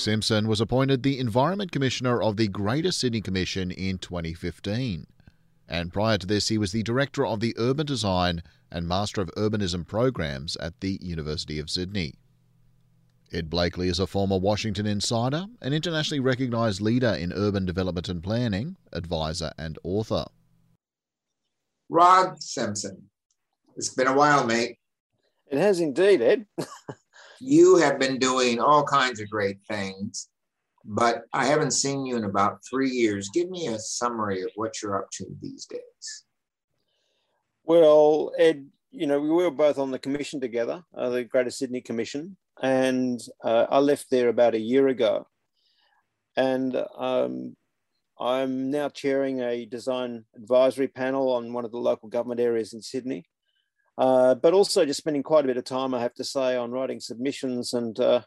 Roderick Simpson was appointed the Environment Commissioner of the Greater Sydney Commission in 2015. And prior to this, he was the Director of the Urban Design and Master of Urbanism programs at the University of Sydney. Ed Blakely is a former Washington insider, an internationally recognised leader in urban development and planning, advisor, and author. Rod Simpson. It's been a while, mate. It has indeed, Ed. you have been doing all kinds of great things, but I haven't seen you in about three years. Give me a summary of what you're up to these days. Well, Ed, you know, we were both on the commission together, uh, the Greater Sydney Commission, and uh, I left there about a year ago. And um, I'm now chairing a design advisory panel on one of the local government areas in Sydney. Uh, but also just spending quite a bit of time, I have to say, on writing submissions and uh,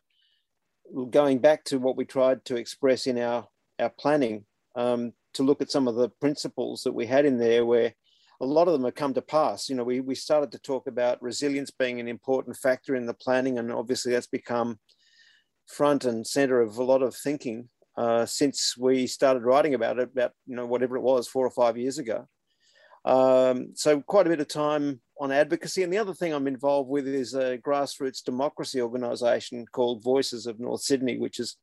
going back to what we tried to express in our, our planning um, to look at some of the principles that we had in there where a lot of them have come to pass. You know, we, we started to talk about resilience being an important factor in the planning, and obviously that's become front and center of a lot of thinking uh, since we started writing about it, about you know whatever it was, four or five years ago. Um, so quite a bit of time on advocacy. And the other thing I'm involved with is a grassroots democracy organisation called Voices of North Sydney, which is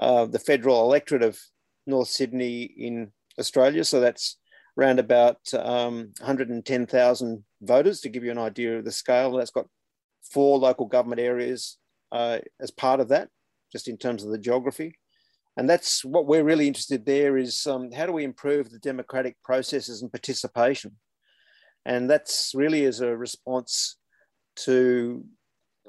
uh, the federal electorate of North Sydney in Australia. So that's around about um, 110,000 voters to give you an idea of the scale. That's got four local government areas uh, as part of that, just in terms of the geography. And that's what we're really interested there is um, how do we improve the democratic processes and participation? And that's really as a response to,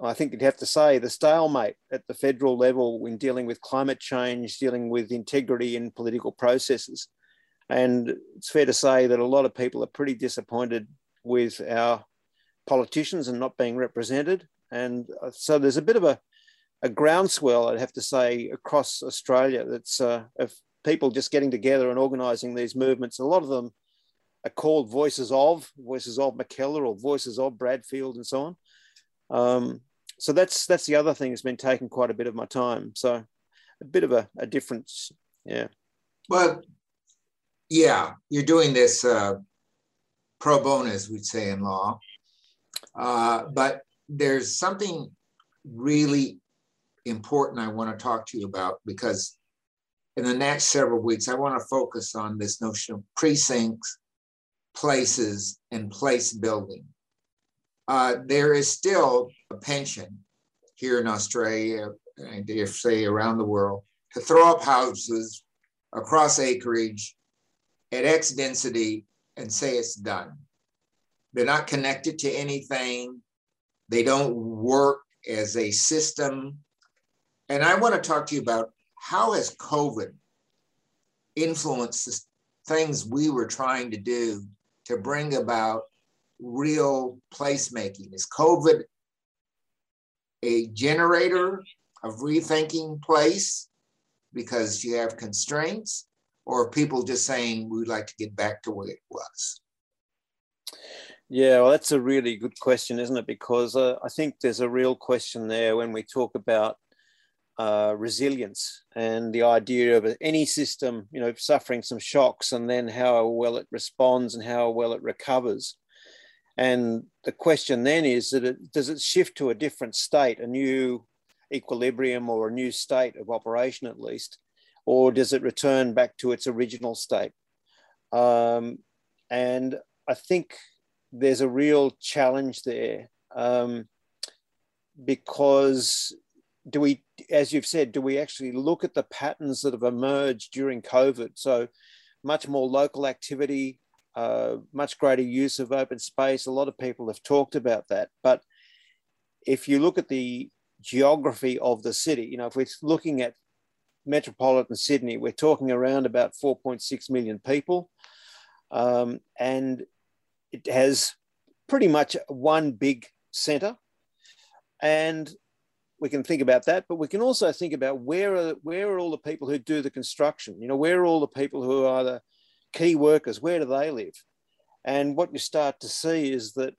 I think you'd have to say, the stalemate at the federal level in dealing with climate change, dealing with integrity in political processes. And it's fair to say that a lot of people are pretty disappointed with our politicians and not being represented. And uh, so there's a bit of a, a groundswell, I'd have to say, across Australia that's uh, of people just getting together and organising these movements. A lot of them are called Voices of, Voices of Mackellar or Voices of Bradfield and so on. Um, so that's that's the other thing that's been taking quite a bit of my time. So a bit of a, a difference, yeah. Well, yeah, you're doing this uh, pro bono, as we'd say in law. Uh, but there's something really important I want to talk to you about because in the next several weeks, I want to focus on this notion of precincts, places, and place building. Uh, there is still a pension here in Australia, I dare say around the world, to throw up houses across acreage at X density and say it's done. They're not connected to anything. They don't work as a system. And I want to talk to you about how has COVID influenced the things we were trying to do to bring about real placemaking? Is COVID a generator of rethinking place because you have constraints? or people just saying we'd like to get back to where it was? Yeah, well, that's a really good question, isn't it? Because uh, I think there's a real question there when we talk about uh, resilience and the idea of any system, you know, suffering some shocks and then how well it responds and how well it recovers. And the question then is that it, does it shift to a different state, a new equilibrium or a new state of operation at least? or does it return back to its original state? Um, and I think there's a real challenge there um, because do we, as you've said, do we actually look at the patterns that have emerged during COVID? So much more local activity, uh, much greater use of open space. A lot of people have talked about that. But if you look at the geography of the city, you know, if we're looking at metropolitan Sydney, we're talking around about 4.6 million people. Um, and it has pretty much one big centre. And we can think about that, but we can also think about where are, where are all the people who do the construction? You know, where are all the people who are the key workers? Where do they live? And what you start to see is that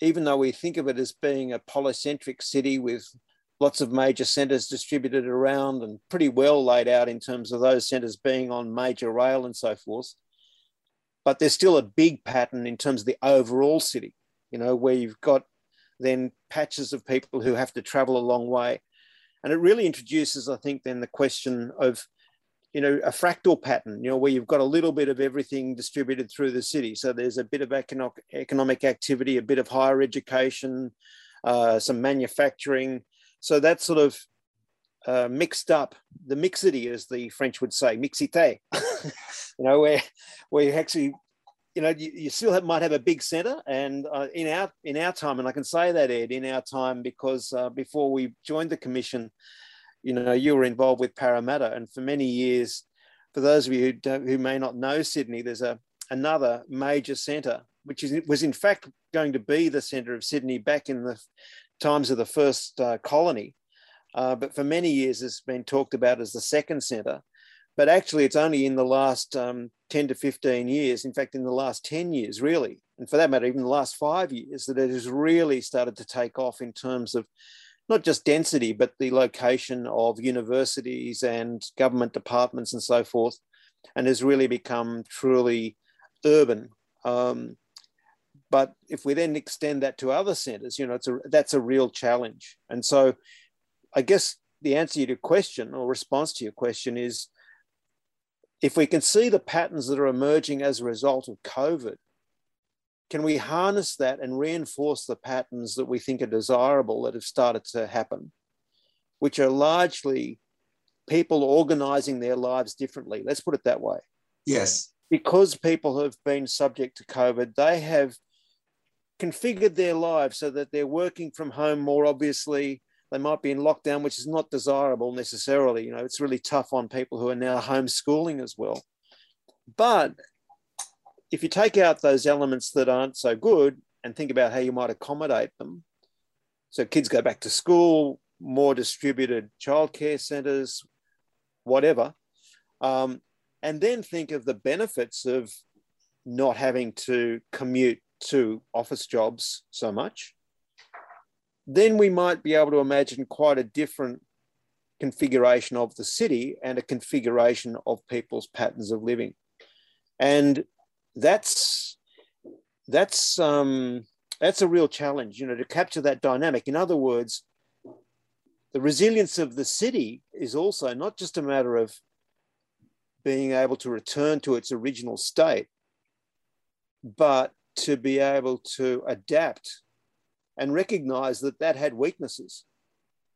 even though we think of it as being a polycentric city with lots of major centres distributed around and pretty well laid out in terms of those centres being on major rail and so forth. But there's still a big pattern in terms of the overall city, you know, where you've got then patches of people who have to travel a long way. And it really introduces, I think, then the question of, you know, a fractal pattern, you know, where you've got a little bit of everything distributed through the city. So there's a bit of economic activity, a bit of higher education, uh, some manufacturing. So that's sort of uh, mixed up, the mixity, as the French would say, mixité. you know, where where you actually, you know, you, you still have, might have a big centre, and uh, in our in our time, and I can say that Ed, in our time, because uh, before we joined the commission, you know, you were involved with Parramatta, and for many years, for those of you who, who may not know Sydney, there's a another major centre, which is, was in fact going to be the centre of Sydney back in the times of the first uh, colony. Uh, but for many years, it's been talked about as the second centre. But actually, it's only in the last um, 10 to 15 years, in fact, in the last 10 years, really, and for that matter, even the last five years, that it has really started to take off in terms of not just density, but the location of universities and government departments and so forth, and has really become truly urban. Um, but if we then extend that to other centres, you know, it's a, that's a real challenge. And so I guess the answer to your question or response to your question is if we can see the patterns that are emerging as a result of COVID, can we harness that and reinforce the patterns that we think are desirable that have started to happen, which are largely people organizing their lives differently? Let's put it that way. Yes. Because people have been subject to COVID, they have configured their lives so that they're working from home more obviously. They might be in lockdown, which is not desirable necessarily. You know, it's really tough on people who are now homeschooling as well. But if you take out those elements that aren't so good and think about how you might accommodate them, so kids go back to school, more distributed childcare centres, whatever, um, and then think of the benefits of not having to commute to office jobs so much, then we might be able to imagine quite a different configuration of the city and a configuration of people's patterns of living. And that's that's um, that's a real challenge, you know, to capture that dynamic. In other words, the resilience of the city is also not just a matter of being able to return to its original state, but to be able to adapt and recognize that that had weaknesses.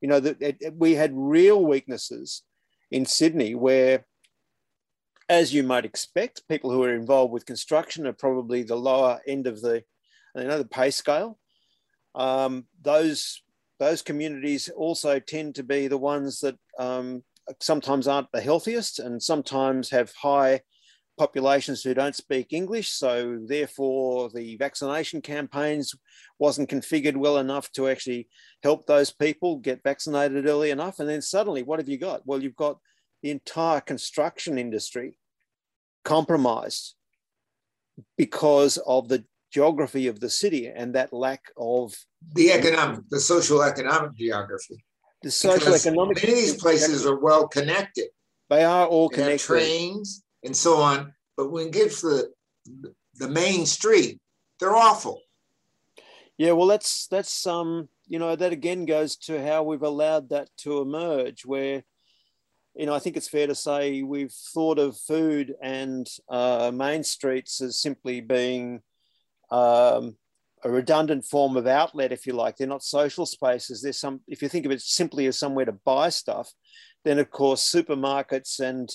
You know, that it, we had real weaknesses in Sydney where as you might expect, people who are involved with construction are probably the lower end of the, you know, the pay scale. Um, those those communities also tend to be the ones that um, sometimes aren't the healthiest and sometimes have high populations who don't speak English. So therefore, the vaccination campaigns wasn't configured well enough to actually help those people get vaccinated early enough. And then suddenly, what have you got? Well, you've got the entire construction industry compromised because of the geography of the city and that lack of the economic, the social economic geography. The social economic. Many of these places are well connected. They are all connected. trains and so on, but when it gets to the, the main street, they're awful. Yeah, well, that's that's um, you know, that again goes to how we've allowed that to emerge, where you know, I think it's fair to say we've thought of food and uh, main streets as simply being um, a redundant form of outlet, if you like. They're not social spaces. There's some, if you think of it simply as somewhere to buy stuff, then of course supermarkets and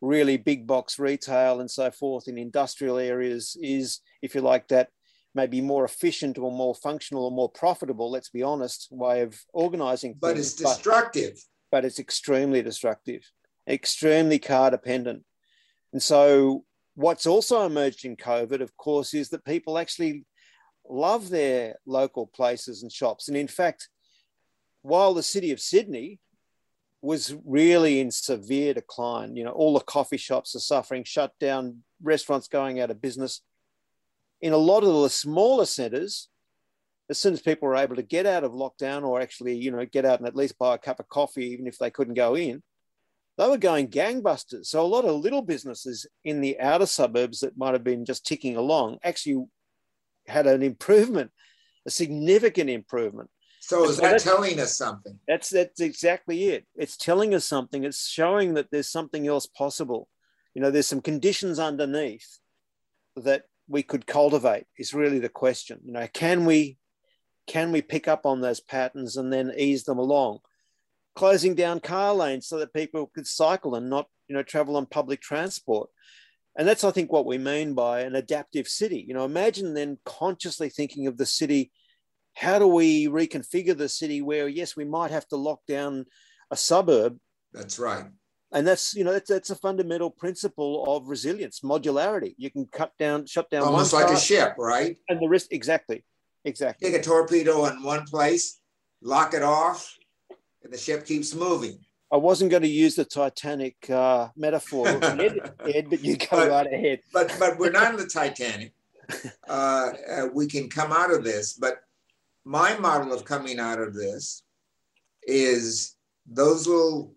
really big box retail and so forth in industrial areas is, if you like, that maybe more efficient or more functional or more profitable, let's be honest, way of organizing. But things. it's destructive. But, but it's extremely destructive, extremely car dependent. And so, what's also emerged in COVID, of course, is that people actually love their local places and shops. And in fact, while the city of Sydney was really in severe decline, you know, all the coffee shops are suffering, shut down, restaurants going out of business. In a lot of the smaller centres, as soon as people were able to get out of lockdown or actually, you know, get out and at least buy a cup of coffee, even if they couldn't go in, they were going gangbusters. So a lot of little businesses in the outer suburbs that might have been just ticking along actually had an improvement, a significant improvement. So is that telling us something? That's that's exactly it. It's telling us something. It's showing that there's something else possible. You know, there's some conditions underneath that we could cultivate. Is really the question. You know, can we can we pick up on those patterns and then ease them along? Closing down car lanes so that people could cycle and not, you know, travel on public transport. And that's, I think, what we mean by an adaptive city. You know, imagine then consciously thinking of the city. How do we reconfigure the city where, yes, we might have to lock down a suburb? That's right. And that's you know that's, that's a fundamental principle of resilience, modularity. You can cut down, shut down, almost like a ship, right? And the risk exactly Exactly. Take a torpedo in one place, lock it off, and the ship keeps moving. I wasn't going to use the Titanic uh, metaphor, Ed, Ed, but you go but, right ahead. But but we're not in the Titanic. Uh, uh, we can come out of this. But my model of coming out of this is those little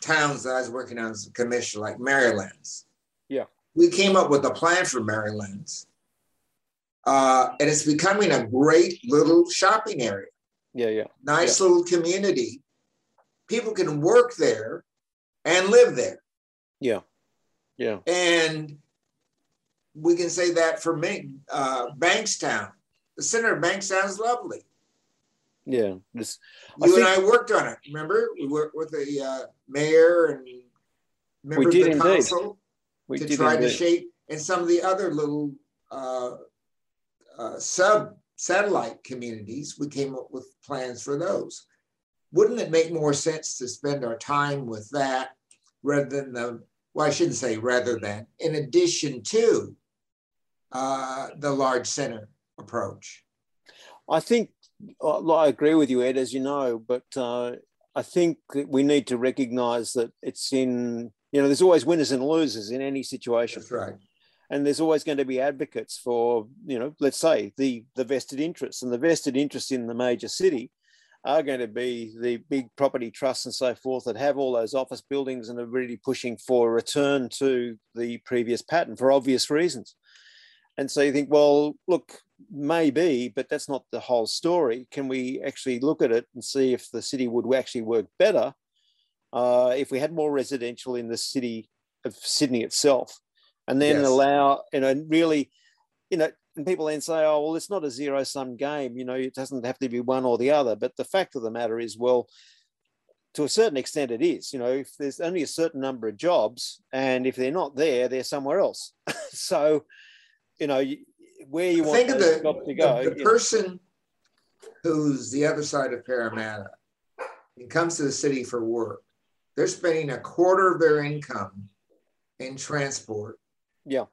towns that I was working on as a commissioner, like Merrylands. Yeah. We came up with a plan for Merrylands. uh, and it's becoming a great little shopping area. Yeah, yeah. Nice yeah. little community. People can work there and live there. Yeah, yeah. And we can say that for me, uh, Bankstown. The center of Bankstown is lovely. Yeah, this. You I and I worked on it. Remember, we worked with the uh, mayor and members of the indeed. council we to try indeed. to shape, and some of the other little uh, uh, sub satellite communities, we came up with plans for those. Wouldn't it make more sense to spend our time with that rather than the, well, I shouldn't say rather than, in addition to uh, the large center approach? I think uh, I agree with you, Ed, as you know, but uh, I think we need to recognize that it's in, you know, there's always winners and losers in any situation. That's right and there's always going to be advocates for you know let's say the the vested interests and the vested interests in the major city are going to be the big property trusts and so forth that have all those office buildings and are really pushing for a return to the previous pattern for obvious reasons and so you think well look maybe but that's not the whole story. Can we actually look at it and see if the city would actually work better uh, if we had more residential in the city of sydney itself? And then yes. allow you know really you know and people then say oh well it's not a zero sum game you know it doesn't have to be one or the other. But the fact of the matter is well to a certain extent it is you know if there's only a certain number of jobs and if they're not there they're somewhere else. So you know where you want think of the, to go the, the person who's the other side of parramatta and comes to the city for work they're spending a quarter of their income in transport yeah.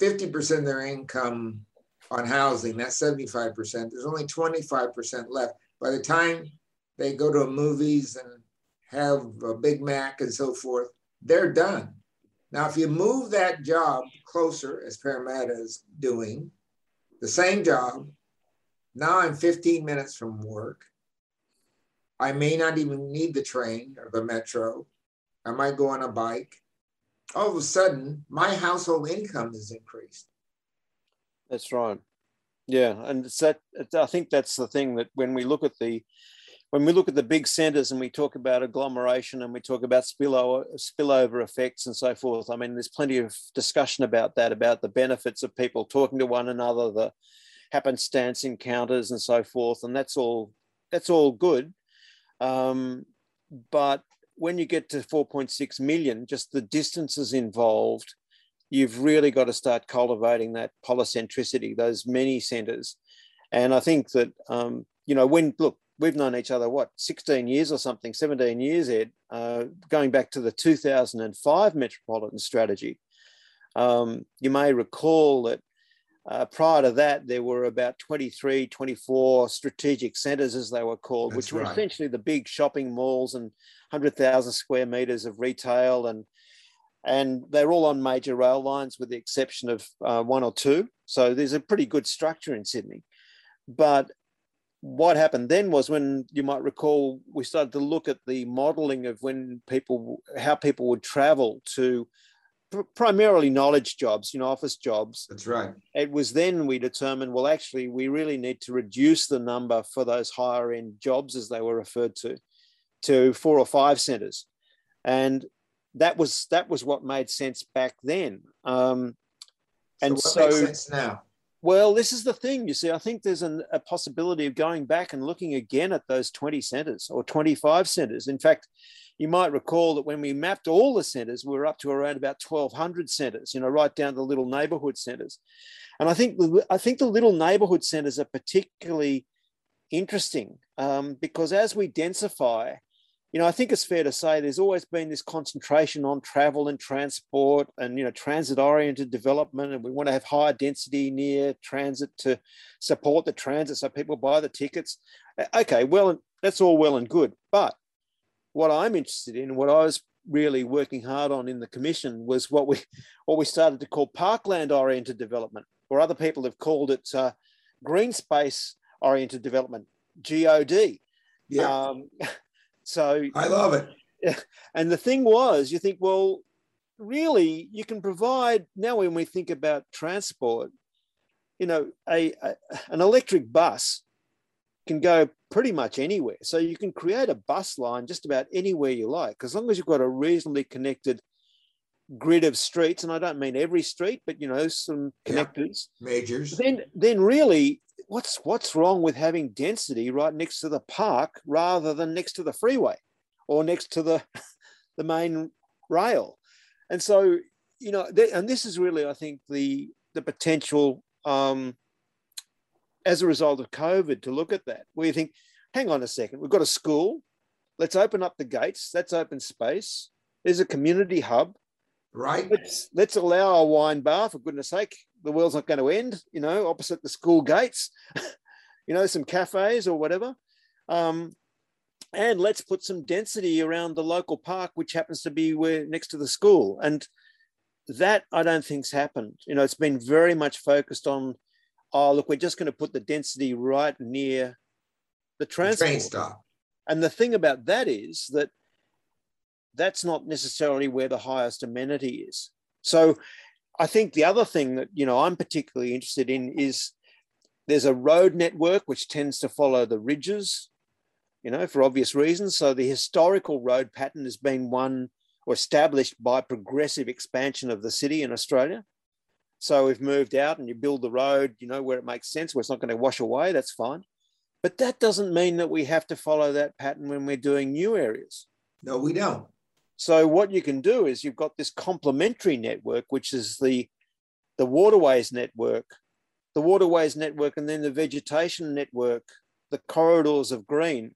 50% of their income on housing, that's 75%. There's only 25% left. By the time they go to movies and have a Big Mac and so forth, they're done. Now, if you move that job closer, as Parramatta is doing, the same job, now I'm 15 minutes from work. I may not even need the train or the metro. I might go on a bike all of a sudden my household income is increased. That's right. Yeah, and it's that. I think that's the thing that when we look at the when we look at the big centres and we talk about agglomeration and we talk about spillover, spillover effects and so forth, I mean, there's plenty of discussion about that, about the benefits of people talking to one another, the happenstance encounters and so forth, and that's all that's all good. Um, but when you get to 4.6 million, just the distances involved, you've really got to start cultivating that polycentricity, those many centres. And I think that, um, you know, when, look, we've known each other, what, 16 years or something, 17 years, Ed, uh, going back to the 2005 metropolitan strategy. Um, you may recall that uh, prior to that, there were about 23, 24 strategic centres, as they were called, That's which were right. essentially the big shopping malls and 100,000 square meters of retail. And and they're all on major rail lines with the exception of uh, one or two. So there's a pretty good structure in Sydney. But what happened then was when you might recall, we started to look at the modeling of when people, how people would travel to primarily knowledge jobs, you know, office jobs. That's right. It was then we determined, well, actually, we really need to reduce the number for those higher end jobs, as they were referred to, to four or five centres, and that was that was what made sense back then. Um, and so, what so, now? Well, this is the thing. You see, I think there's an, a possibility of going back and looking again at those 20 centres or 25 centres. In fact, you might recall that when we mapped all the centres, we were up to around about 1,200 centres, you know, right down to the little neighbourhood centres. And I think the, I think the little neighbourhood centres are particularly interesting um, because as we densify, you know, I think it's fair to say there's always been this concentration on travel and transport and, you know, transit oriented development. And we want to have higher density near transit to support the transit so people buy the tickets. Okay, well, that's all well and good. But what I'm interested in, what I was really working hard on in the commission was what we, what we started to call parkland oriented development, or other people have called it uh, green space oriented development, GOD. Yeah. Um, so I love it. And the thing was, you think, well, really, you can provide now when we think about transport, you know, a, a an electric bus can go pretty much anywhere. So you can create a bus line just about anywhere you like, as long as you've got a reasonably connected grid of streets. And I don't mean every street, but you know, some connectors. Yeah, majors. Then then really what's what's wrong with having density right next to the park rather than next to the freeway or next to the the main rail? And so you know and this is really i think the the potential um, as a result of covid to look at that where you think hang on a second we've got a school. Let's open up the gates. That's open space. There's a community hub. Right. Let's let's allow a wine bar for goodness sake the world's not going to end, you know, opposite the school gates, you know, some cafes or whatever. Um, and let's put some density around the local park, which happens to be where next to the school. And that I don't think's happened. You know, it's been very much focused on, oh, look, we're just going to put the density right near the transport. train stop. And the thing about that is that that's not necessarily where the highest amenity is. So I think the other thing that you know I'm particularly interested in is there's a road network which tends to follow the ridges, you know, for obvious reasons. So the historical road pattern has been one or established by progressive expansion of the city in Australia. So we've moved out and you build the road, you know, where it makes sense, where it's not going to wash away, that's fine. But that doesn't mean that we have to follow that pattern when we're doing new areas. No, we don't. So what you can do is you've got this complementary network, which is the, the waterways network, the waterways network, and then the vegetation network, the corridors of green.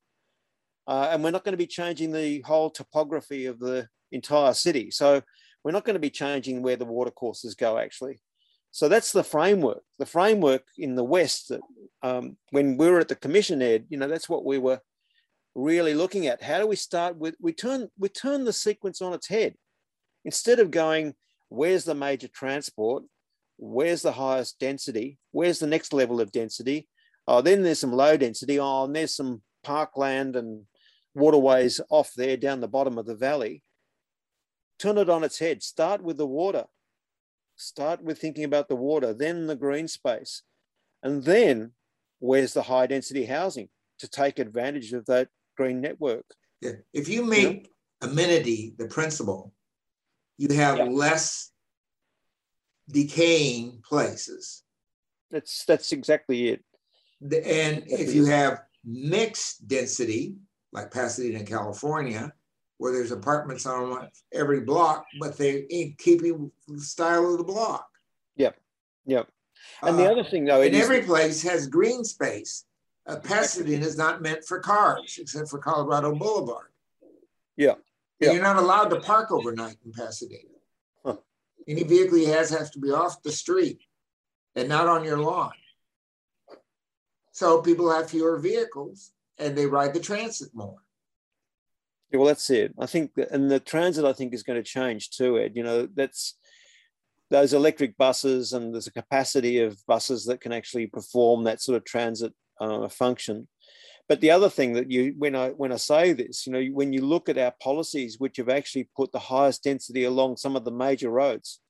Uh, and we're not going to be changing the whole topography of the entire city. So we're not going to be changing where the watercourses go actually. So that's the framework. The framework in the West that um, when we were at the commission, Ed, you know, that's what we were really looking at how do we start with we turn we turn the sequence on its head. Instead of going where's the major transport? Where's the highest density? Where's the next level of density? Oh then there's some low density. Oh and there's some parkland and waterways off there down the bottom of the valley. Turn it on its head. Start with the water. Start with thinking about the water then the green space. And then where's the high density housing to take advantage of that green network. Yeah. If you make you know? amenity the principle, you have yeah. less decaying places. That's that's exactly it. The, and exactly if you have mixed density, like Pasadena, California, where there's apartments on every block, but they ain't keeping the style of the block. Yep. Yep. And uh, the other thing, though, and every place has green space uh, Pasadena is not meant for cars except for Colorado Boulevard. Yeah. yeah. You're not allowed to park overnight in Pasadena. Huh. Any vehicle you has has to be off the street and not on your lawn. So people have fewer vehicles and they ride the transit more. Yeah, well, that's it. I think, and the transit, I think, is going to change too, Ed. You know, that's those electric buses, and there's a capacity of buses that can actually perform that sort of transit uh, function. But the other thing that you, when I when I say this, you know, when you look at our policies, which have actually put the highest density along some of the major roads,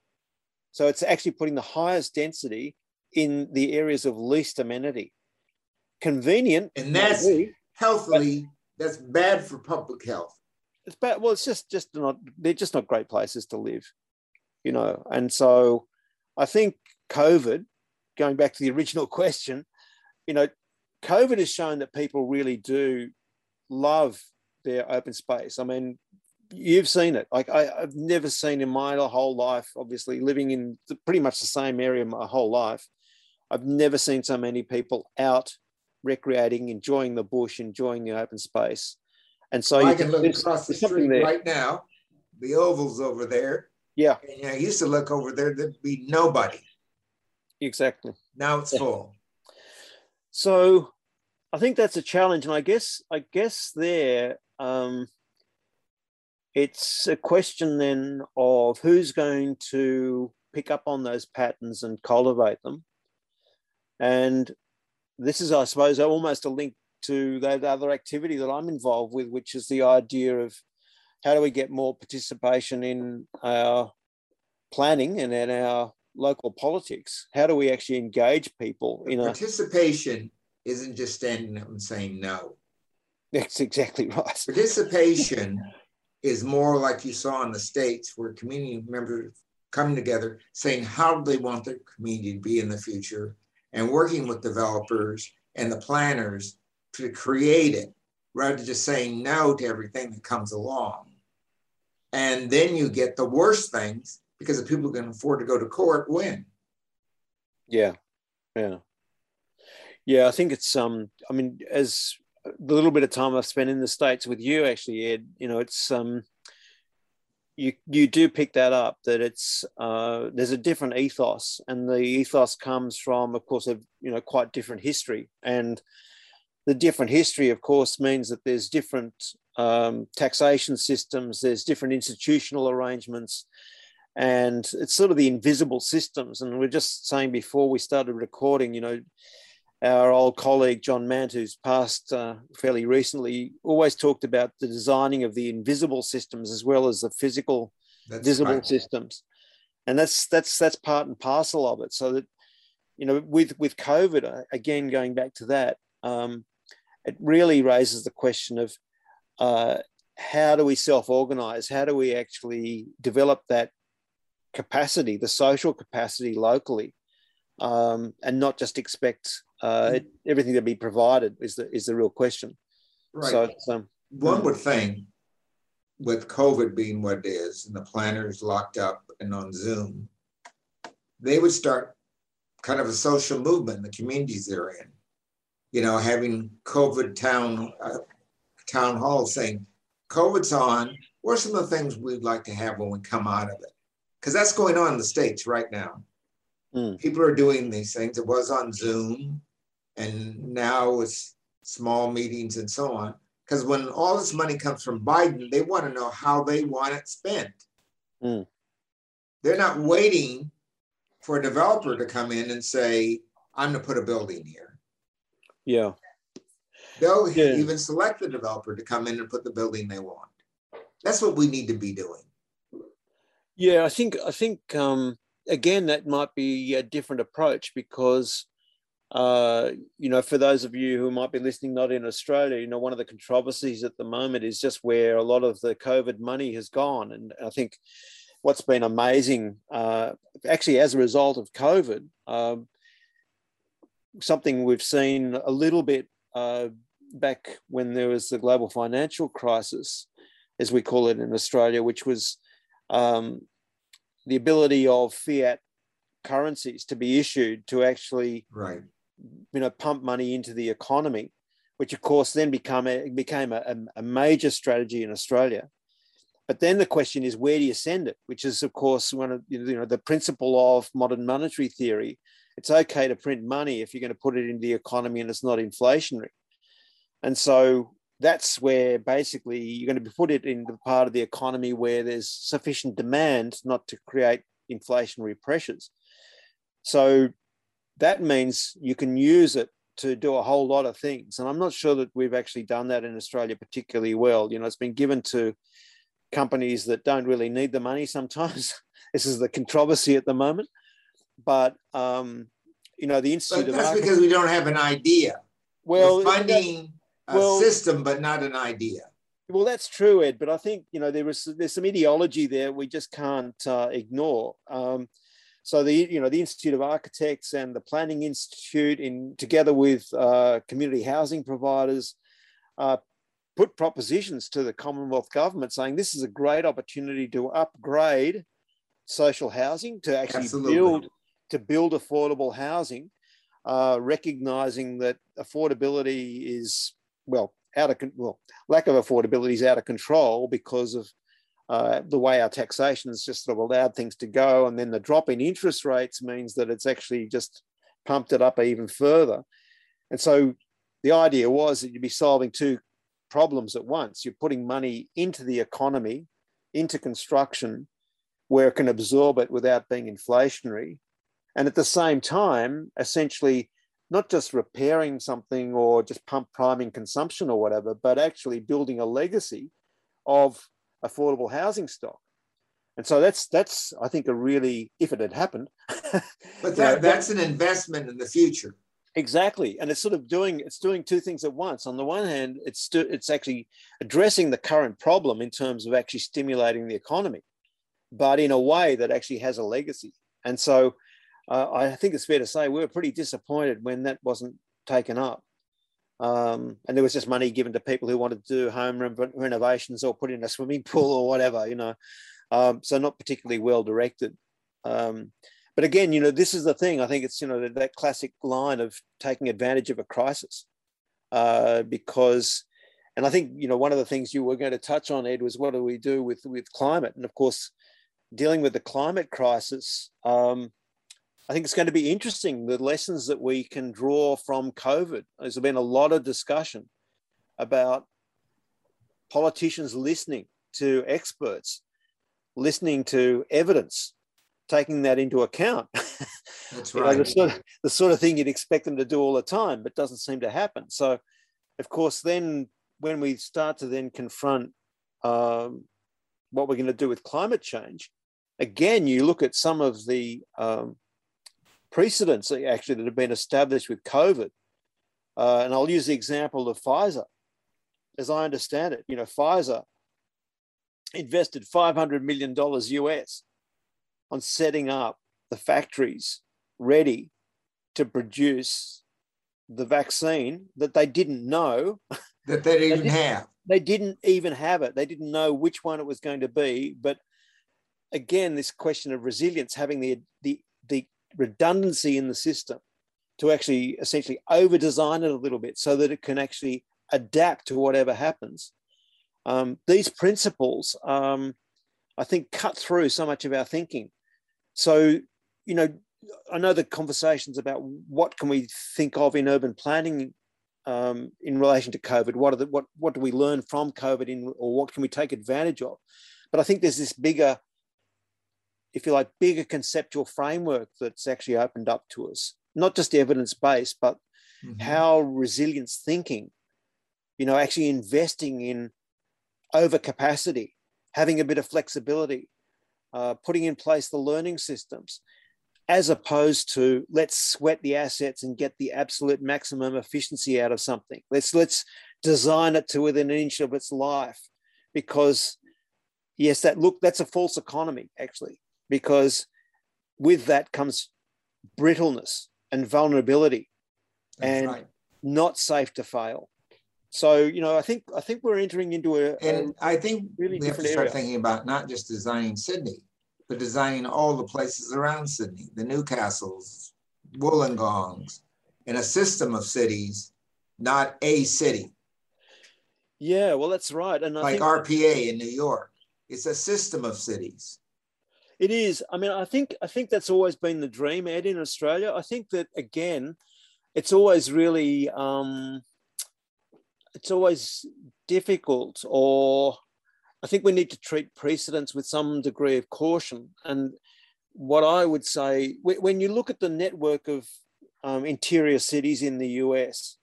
so it's actually putting the highest density in the areas of least amenity. Convenient, and that's be, healthily. That's bad for public health. It's bad. Well, it's just just not. They're just not great places to live, you know. And so, I think COVID, going back to the original question, you know, COVID has shown that people really do love their open space. I mean, you've seen it. Like I, have never seen in my whole life, obviously living in pretty much the same area my whole life, I've never seen so many people out recreating, enjoying the bush, enjoying the open space. And so you I can, look across the street there. right now. The oval's over there. Yeah. And I used to look over there, there'd be nobody. Exactly. Now it's yeah. full. So I think that's a challenge, and I guess I guess there um, it's a question then of who's going to pick up on those patterns and cultivate them, and this is, I suppose, almost a link to that other activity that I'm involved with, which is the idea of how do we get more participation in our planning and in our local politics? How do we actually engage people in participation? Isn't just standing up and saying no. That's exactly right. Participation is more like you saw in the States where community members come together saying how do they want their community to be in the future and working with developers and the planners to create it rather than just saying no to everything that comes along. And then you get the worst things because the people who can afford to go to court win. Yeah. Yeah. Yeah, I think it's um. I mean, as the little bit of time I've spent in the states with you, actually, Ed, you know, it's um. You you do pick that up that it's uh, there's a different ethos, and the ethos comes from, of course, a you know quite different history, and the different history, of course, means that there's different um, taxation systems, there's different institutional arrangements, and it's sort of the invisible systems. And we are just saying before we started recording, you know, our old colleague John Mant, who's passed uh, fairly recently, always talked about the designing of the invisible systems as well as the physical that's visible right. systems, and that's that's that's part and parcel of it. So that you know, with with COVID, uh, again going back to that, um, it really raises the question of uh, how do we self-organize? How do we actually develop that capacity, the social capacity locally, um, and not just expect uh, it, everything to be provided is the is the real question. Right. So um, one hmm. would think, with COVID being what it is, and the planners locked up and on Zoom, they would start kind of a social movement in the communities they're in. You know, having COVID town uh, town hall saying, "COVID's on. What are some of the things we'd like to have when we come out of it?" Because that's going on in the states right now. Mm. People are doing these things. It was on Zoom and now it's small meetings and so on. Because when all this money comes from Biden, they want to know how they want it spent. Mm. They're not waiting for a developer to come in and say, I'm going to put a building here. Yeah. They'll yeah. even select the developer to come in and put the building they want. That's what we need to be doing. Yeah, I think I think um, again that might be a different approach because uh, you know, for those of you who might be listening not in Australia, you know, one of the controversies at the moment is just where a lot of the COVID money has gone. And I think what's been amazing, uh, actually, as a result of COVID, um, something we've seen a little bit uh, back when there was the global financial crisis, as we call it in Australia, which was um, the ability of fiat currencies to be issued to actually right you know pump money into the economy, which of course then become a, became a, a major strategy in Australia. But then the question is, where do you send it? Which is, of course, one of you know the principle of modern monetary theory. It's okay to print money if you're going to put it into the economy and it's not inflationary. And so that's where basically you're going to be put it in the part of the economy where there's sufficient demand not to create inflationary pressures. So that means you can use it to do a whole lot of things. And I'm not sure that we've actually done that in Australia particularly well. You know, it's been given to companies that don't really need the money sometimes. this is the controversy at the moment. But, um, you know, the Institute but that's of because we don't have an idea. Well, funding a well, system, but not an idea. Well, that's true, Ed. But I think you know there is there's some ideology there we just can't uh, ignore. Um, so the you know the Institute of Architects and the Planning Institute, in together with uh, community housing providers, uh, put propositions to the Commonwealth government saying this is a great opportunity to upgrade social housing to actually Absolutely. build to build affordable housing, uh, recognizing that affordability is well out of well lack of affordability is out of control because of uh, the way our taxation has just sort of allowed things to go. And then the drop in interest rates means that it's actually just pumped it up even further. And so the idea was that you'd be solving two problems at once. You're putting money into the economy, into construction, where it can absorb it without being inflationary. And at the same time, essentially not just repairing something or just pump priming consumption or whatever, but actually building a legacy of affordable housing stock. And so that's that's I think a really if it had happened. but that, that's an investment in the future. Exactly, and it's sort of doing it's doing two things at once. On the one hand, it's it's actually addressing the current problem in terms of actually stimulating the economy, but in a way that actually has a legacy. And so, I think it's fair to say we were pretty disappointed when that wasn't taken up. Um, and there was just money given to people who wanted to do home re- renovations or put in a swimming pool or whatever, you know. Um, so not particularly well directed. Um, but again, you know, this is the thing. I think it's you know that, that classic line of taking advantage of a crisis, uh, because, and I think you know one of the things you were going to touch on, Ed, was what do we do with with climate, and of course, dealing with the climate crisis. Um, I think it's going to be interesting the lessons that we can draw from COVID. There's been a lot of discussion about politicians listening to experts, listening to evidence, taking that into account. That's right. know, the, sort of, the sort of thing you'd expect them to do all the time, but doesn't seem to happen. So, of course, then when we start to then confront um, what we're going to do with climate change, again, you look at some of the um, precedents actually that have been established with COVID. Uh, and I'll use the example of Pfizer. As I understand it, you know, Pfizer invested $500 million US on setting up the factories ready to produce the vaccine that they didn't know that they didn't, they didn't have. They didn't even have it. They didn't know which one it was going to be. But again, this question of resilience, having the the the redundancy in the system to actually essentially over design it a little bit so that it can actually adapt to whatever happens. Um, these principles, um, I think, cut through so much of our thinking. So, you know, I know the conversations about what can we think of in urban planning um, in relation to COVID. What are the what what do we learn from COVID in, or what can we take advantage of? But I think there's this bigger if you like, bigger conceptual framework that's actually opened up to us, not just evidence based, but mm-hmm. how resilience thinking, you know, actually investing in overcapacity, having a bit of flexibility, uh, putting in place the learning systems, as opposed to let's sweat the assets and get the absolute maximum efficiency out of something. Let's let's design it to within an inch of its life, because yes, that look that's a false economy actually because with that comes brittleness and vulnerability That's and right. not safe to fail. So you know, I think I think we're entering into a and a I think really we have to start area. thinking about not just designing Sydney, but designing all the places around Sydney, the Newcastles, Wollongongs, in a system of cities, not a city. Yeah, well, that's right. And I like RPA in New York, it's a system of cities. It is. I mean, I think I think that's always been the dream, Ed, in Australia. I think that again, it's always really um, it's always difficult, or I think we need to treat precedents with some degree of caution. And what I would say, when you look at the network of um, interior cities in the US,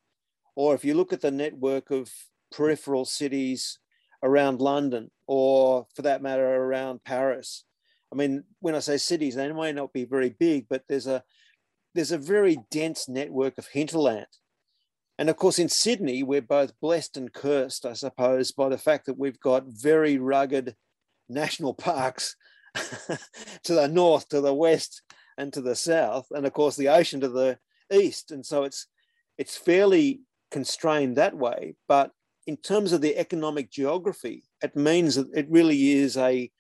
or if you look at the network of peripheral cities around London, or for that matter, around Paris. I mean, when I say cities, they may not be very big, but there's a there's a very dense network of hinterland. And of course, in Sydney, we're both blessed and cursed, I suppose, by the fact that we've got very rugged national parks to the north, to the west, and to the south, and of course the ocean to the east. And so it's it's fairly constrained that way. But in terms of the economic geography, it means that it really is a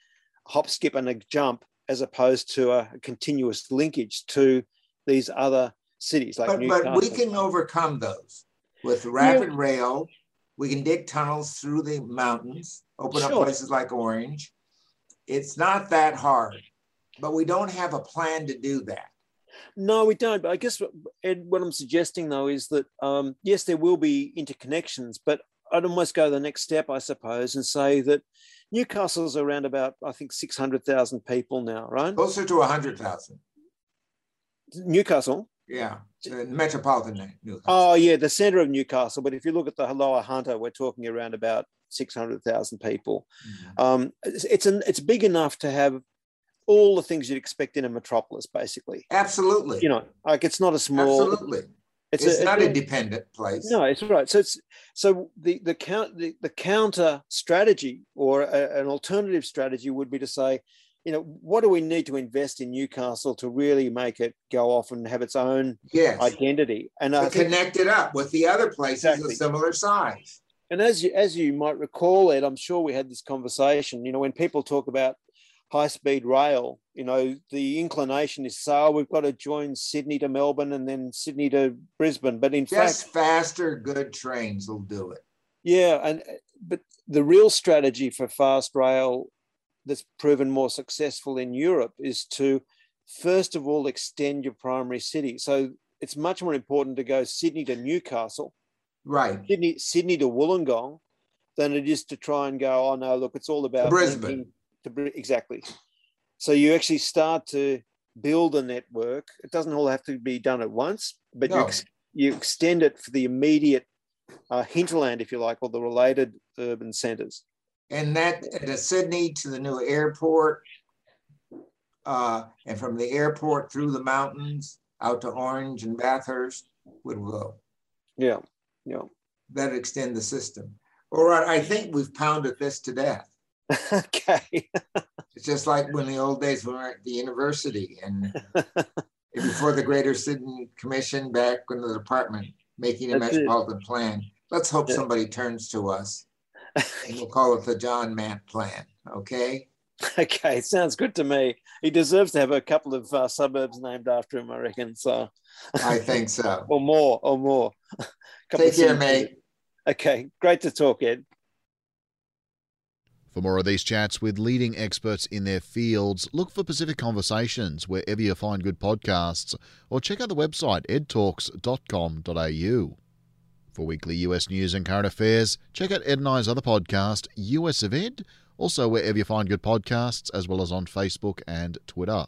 hop, skip, and a jump as opposed to a, continuous linkage to these other cities like but, But we can overcome those with rapid yeah. rail. We can dig tunnels through the mountains, open sure. up places like Orange. It's not that hard, but we don't have a plan to do that. No, we don't. But I guess what, Ed, what I'm suggesting though is that um, yes, there will be interconnections, but I'd almost go the next step, I suppose, and say that Newcastle's around about I think six hundred thousand people now, right? Closer to hundred thousand. Newcastle. Yeah, metropolitan Newcastle. Oh yeah, the centre of Newcastle. But if you look at the lower Hunter, we're talking around about six hundred thousand people. Mm-hmm. Um, it's it's, an, it's big enough to have all the things you'd expect in a metropolis, basically. Absolutely. You know, like it's not a small. Absolutely. It's, it's a, not a, a, dependent place. No, it's right. So it's so the the count the, the counter strategy or a, an alternative strategy would be to say, you know, what do we need to invest in Newcastle to really make it go off and have its own yes. identity and connect it up with the other places exactly. of similar size. And as you as you might recall, Ed, I'm sure we had this conversation. You know, when people talk about high speed rail, you know, the inclination is so oh, we've got to join Sydney to Melbourne and then Sydney to Brisbane. But in Just fact, faster, good trains will do it. Yeah, and but the real strategy for fast rail that's proven more successful in Europe is to first of all extend your primary city. So it's much more important to go Sydney to Newcastle, right? Sydney, Sydney to Wollongong, than it is to try and go. Oh no, look, it's all about Brisbane to bring, exactly. So you actually start to build a network. It doesn't all have to be done at once, but no. you, ex- you extend it for the immediate uh, hinterland, if you like, or the related urban centres. And that to Sydney to the new airport, uh, and from the airport through the mountains out to Orange and Bathurst would go. Yeah, yeah. That extend the system. All right, I think we've pounded this to death. Okay. it's just like when the old days when we were at the university and before the Greater Sydney Commission back in the department making a That's metropolitan it. plan. Let's hope yeah. somebody turns to us. and we'll call it the John Mant Plan. Okay. Okay, sounds good to me. He deserves to have a couple of uh, suburbs named after him, I reckon. So, I think so. or more, or more. Take care, mate. Okay, great to talk, Ed. For more of these chats with leading experts in their fields, look for Pacific Conversations wherever you find good podcasts, or check out the website edtalks.com.au. For weekly US news and current affairs, check out Ed and I's other podcast, US of Ed, also wherever you find good podcasts, as well as on Facebook and Twitter.